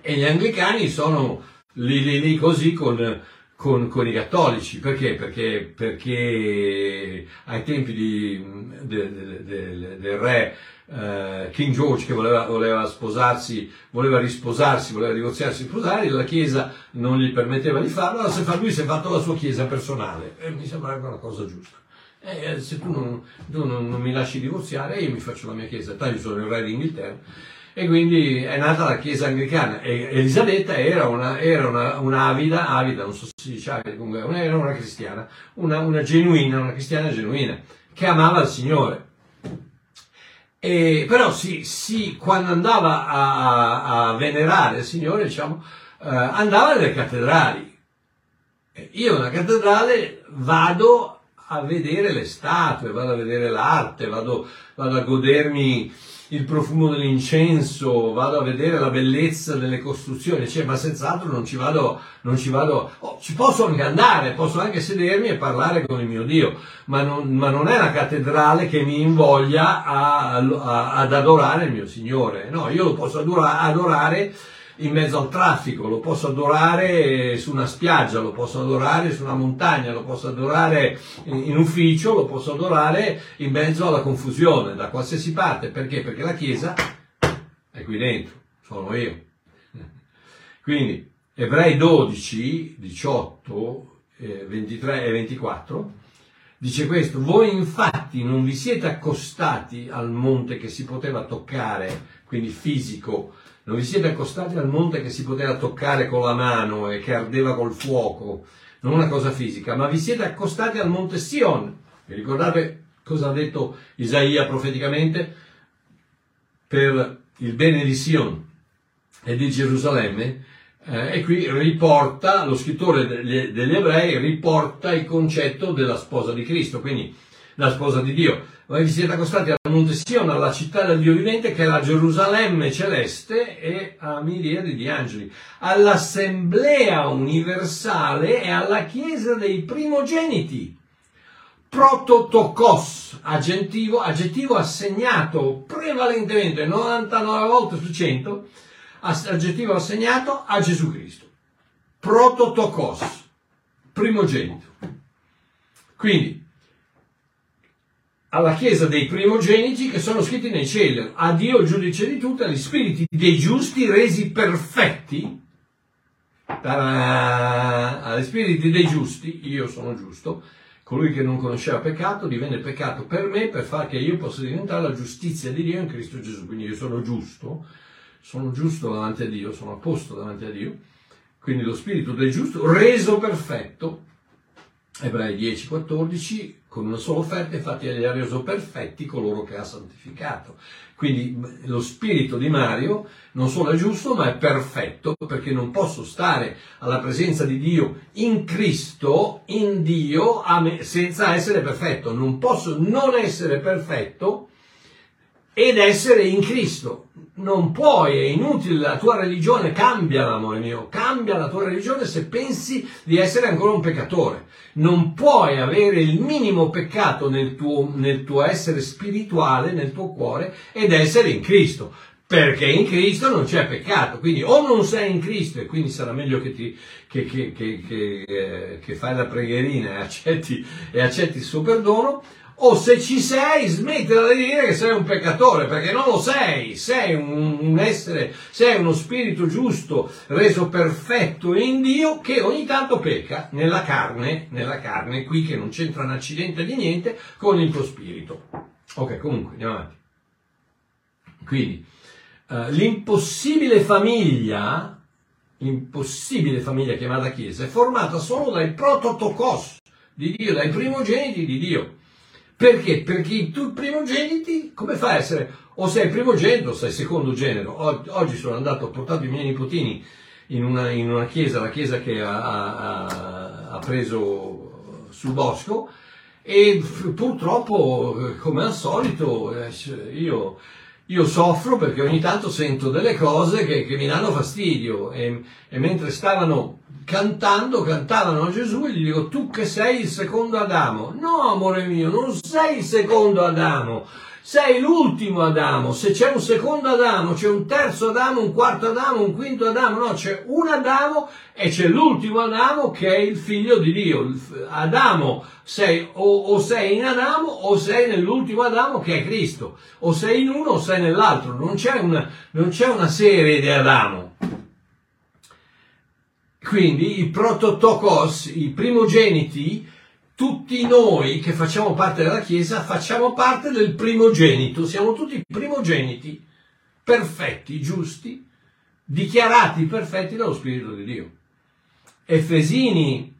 e gli anglicani sono lì lì lì così con, con, con i cattolici, perché? Perché, perché ai tempi di, del, del, del re eh, King George che voleva, voleva, sposarsi, voleva risposarsi, voleva divorziarsi, sposare, la Chiesa non gli permetteva di farlo, allora se fa, lui si è fatto la sua Chiesa personale e mi sembra una cosa giusta. E se tu, non, tu non, non, mi lasci divorziare, io mi faccio la mia Chiesa, tanto io sono il re d'Inghilterra. E quindi è nata la Chiesa anglicana e Elisabetta era, una, era una, un'avida, avida, non so se si dice avida, comunque era una cristiana, una, una genuina, una cristiana genuina, che amava il Signore e, però sì, sì, quando andava a, a, venerare il Signore, diciamo, eh, andava nelle cattedrali. Io nella cattedrale vado a vedere le statue, vado a vedere l'arte, vado, vado a godermi il profumo dell'incenso, vado a vedere la bellezza delle costruzioni, cioè, ma senz'altro non ci vado, non ci vado, oh, ci posso anche andare, posso anche sedermi e parlare con il mio Dio, ma non, ma non è una cattedrale che mi invoglia a, a, ad adorare il mio Signore, no, io lo posso adorare in mezzo al traffico, lo posso adorare su una spiaggia, lo posso adorare su una montagna, lo posso adorare in ufficio, lo posso adorare in mezzo alla confusione, da qualsiasi parte. Perché? Perché la Chiesa è qui dentro, sono io. Quindi Ebrei 12, 18, 23 e 24 dice questo, voi infatti non vi siete accostati al monte che si poteva toccare, quindi fisico, non vi siete accostati al monte che si poteva toccare con la mano e che ardeva col fuoco, non una cosa fisica, ma vi siete accostati al monte Sion. Vi ricordate cosa ha detto Isaia profeticamente? Per il bene di Sion e di Gerusalemme. Eh, e qui riporta, lo scrittore degli, ebrei riporta il concetto della sposa di Cristo, quindi la sposa di Dio. Voi vi siete accostati al Monte Sion, alla città del Dio vivente, che è la Gerusalemme celeste e a miriadi di angeli, all'assemblea universale e alla chiesa dei primogeniti. Prototokos, aggettivo, aggettivo assegnato prevalentemente 99 volte su 100, aggettivo assegnato a Gesù Cristo. prototokos, primogenito. Quindi, alla chiesa dei primogeniti che sono scritti nei cieli, a Dio giudice di tutti, agli spiriti dei giusti resi perfetti, Ta-da! agli spiriti dei giusti, io sono giusto, colui che non conosceva peccato divenne peccato per me per far che io possa diventare la giustizia di Dio in Cristo Gesù, quindi io sono giusto, sono giusto davanti a Dio, sono a posto davanti a Dio, quindi lo spirito del giusto reso perfetto, Ebrei 10, 14, con una sola offerta infatti egli ha reso perfetti coloro che ha santificato. Quindi lo spirito di Mario non solo è giusto ma è perfetto perché non posso stare alla presenza di Dio in Cristo, in Dio, senza essere perfetto. Non posso non essere perfetto ed essere in Cristo. Non puoi, è inutile, la tua religione cambia, amore mio, cambia la tua religione se pensi di essere ancora un peccatore. Non puoi avere il minimo peccato nel tuo, nel tuo essere spirituale, nel tuo cuore, ed essere in Cristo. Perché in Cristo non c'è peccato, quindi o non sei in Cristo e quindi sarà meglio che, ti, che, che, che, eh, fai la preghierina e accetti, e accetti il suo perdono, o se ci sei, smettila di dire che sei un peccatore, perché non lo sei, sei un, un essere, sei uno spirito giusto, reso perfetto in Dio, che ogni tanto pecca nella carne, nella carne, qui che non c'entra un accidente di niente, con il tuo spirito. Ok, comunque, andiamo avanti. Quindi, eh, l'impossibile famiglia, l'impossibile famiglia chiamata Chiesa, è formata solo dai prototokos di Dio, dai primogeniti di Dio. Perché? Perché tu primogeniti, come fai a essere? O sei primogenito o sei secondo genero. Oggi sono andato, ho portato i miei nipotini in una, in una chiesa, la chiesa che ha, ha- ha preso sul bosco, e purtroppo, eh, come al solito, eh, io, io soffro perché ogni tanto sento delle cose che, che mi danno fastidio e, e mentre stavano cantando, cantavano a Gesù e gli dico tu che sei il secondo Adamo. No, amore mio, non sei il secondo Adamo, sei l'ultimo Adamo. Se c'è un secondo Adamo, c'è un terzo Adamo, un quarto Adamo, un quinto Adamo, no, c'è un Adamo e c'è l'ultimo Adamo che è il figlio di Dio. Adamo, sei o, o sei in Adamo o sei nell'ultimo Adamo che è Cristo. O sei in uno o sei nell'altro. Non c'è una, non c'è una serie di Adamo. Quindi i prototokos, i primogeniti, tutti noi che facciamo parte della Chiesa facciamo parte del primogenito, siamo tutti primogeniti, perfetti, giusti, dichiarati perfetti dallo Spirito di Dio. Efesini,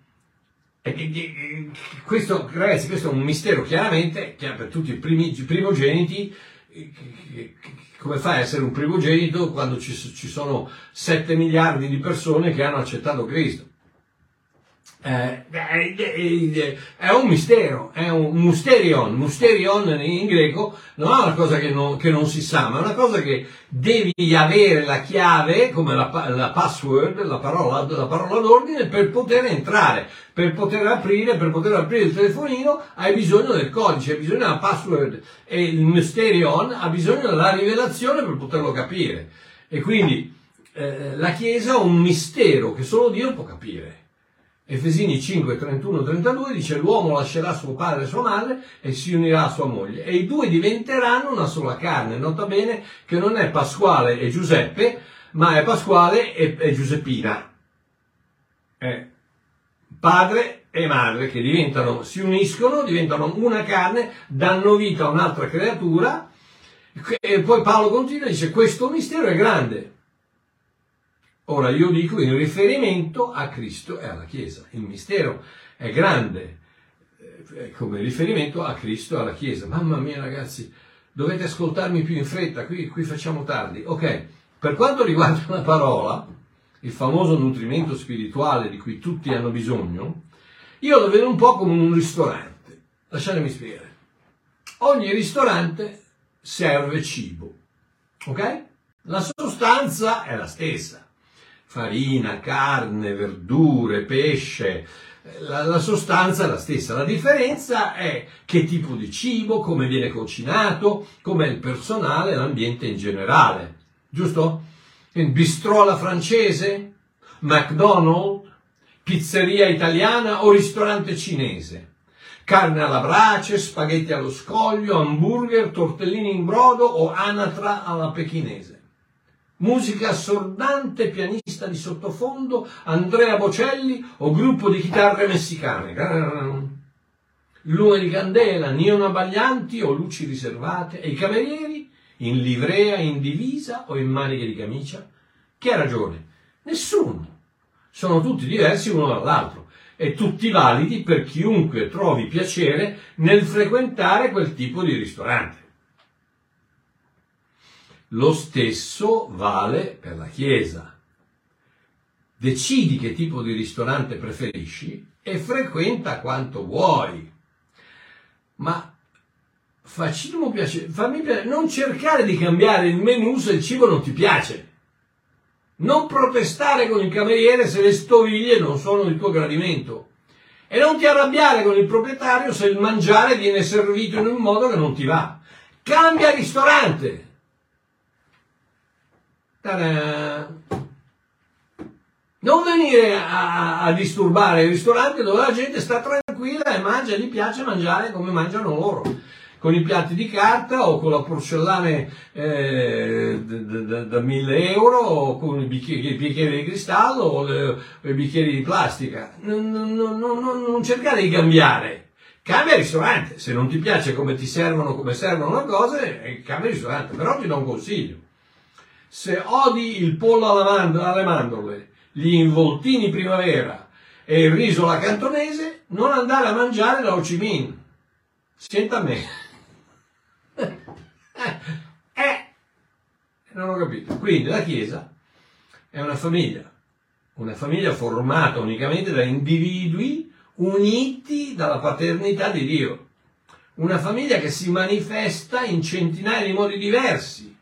e- e- e- questo, ragazzi, questo è un mistero chiaramente, che per tutti i primogeniti, eh, come fai a essere un primogenito quando ci, ci sono 7 miliardi di persone che hanno accettato Cristo? Eh, eh, eh, è un mistero, è un musterion, musterion in greco non è una cosa che non, che non si sa, ma è una cosa che devi avere la chiave, come la, la password, la parola, la parola d'ordine, per poter entrare, per poter aprire, per poter aprire il telefonino, hai bisogno del codice, hai bisogno della password e il mysterion ha bisogno della rivelazione per poterlo capire. E quindi eh, la Chiesa è un mistero che solo Dio può capire. Efesini 5, 31, 32 dice l'uomo lascerà suo padre e sua madre e si unirà a sua moglie e i due diventeranno una sola carne. Nota bene che non è Pasquale e Giuseppe, ma è Pasquale e, e Giuseppina. È padre e madre che diventano, si uniscono, diventano una carne, danno vita a un'altra creatura e poi Paolo continua e dice questo mistero è grande. Ora io dico in riferimento a Cristo e alla Chiesa. Il mistero è grande eh, come riferimento a Cristo e alla Chiesa. Mamma mia ragazzi, dovete ascoltarmi più in fretta, qui, qui facciamo tardi. Ok, per quanto riguarda la parola, il famoso nutrimento spirituale di cui tutti hanno bisogno, io lo vedo un po' come un ristorante. Lasciatemi spiegare. Ogni ristorante serve cibo, ok? La sostanza è la stessa farina, carne, verdure, pesce, la, la, sostanza è la stessa. La differenza è che tipo di cibo, come viene cucinato, com'è il personale, l'ambiente in generale. Giusto? Il alla francese, McDonald's, pizzeria italiana o ristorante cinese. Carne alla brace, spaghetti allo scoglio, hamburger, tortellini in brodo o anatra alla pechinese. Musica assordante, pianista di sottofondo, Andrea Bocelli o gruppo di chitarre messicane. Lume di candela, neon abbaglianti o luci riservate. E i camerieri in livrea, in divisa o in maniche di camicia? Chi ha ragione? Nessuno. Sono tutti diversi uno dall'altro e tutti validi per chiunque trovi piacere nel frequentare quel tipo di ristorante. Lo stesso vale per la Chiesa. Decidi che tipo di ristorante preferisci e frequenta quanto vuoi. Ma facci piacere, fammi piacere, non cercare di cambiare il menù se il cibo non ti piace. Non protestare con il cameriere se le stoviglie non sono il tuo gradimento. E non ti arrabbiare con il proprietario se il mangiare viene servito in un modo che non ti va. Cambia ristorante. Ta-da! Non venire a, a, disturbare il ristorante dove la gente sta tranquilla e mangia, gli piace mangiare come mangiano loro, con i piatti di carta o con la porcellane eh, da 1000 euro o con i bicchieri, i bicchieri di cristallo o, le, i bicchieri di plastica. Non, non, non, non cercare di cambiare. Cambia ristorante, se non ti piace come ti servono, come servono le cose, eh, cambia ristorante, però ti do un consiglio se odi il pollo alle mandorle, gli involtini primavera e il riso alla cantonese, non andare a mangiare da Ho Chi Minh. Senta a me. eh, non ho capito. Quindi la Chiesa è una famiglia, una famiglia formata unicamente da individui uniti dalla paternità di Dio. Una famiglia che si manifesta in centinaia di modi diversi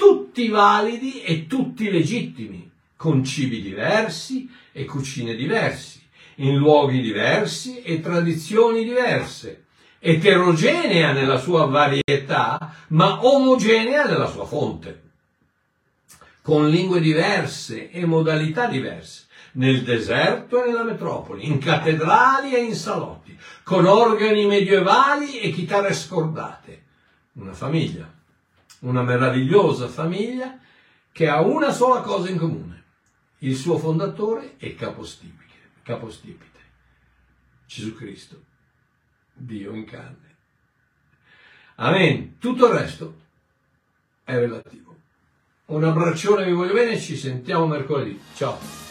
tutti validi e tutti legittimi, con cibi diversi e cucine diversi, in luoghi diversi e tradizioni diverse, eterogenea nella sua varietà, ma omogenea nella sua fonte, con lingue diverse e modalità diverse, nel deserto e nella metropoli, in cattedrali e in salotti, con organi medievali e chitarre scordate. Una famiglia una meravigliosa famiglia che ha una sola cosa in comune, il suo fondatore e capostipite, capostipite Gesù Cristo, Dio in carne. Amen. Tutto il resto è relativo. Un abbraccione, vi voglio bene, ci sentiamo mercoledì. Ciao.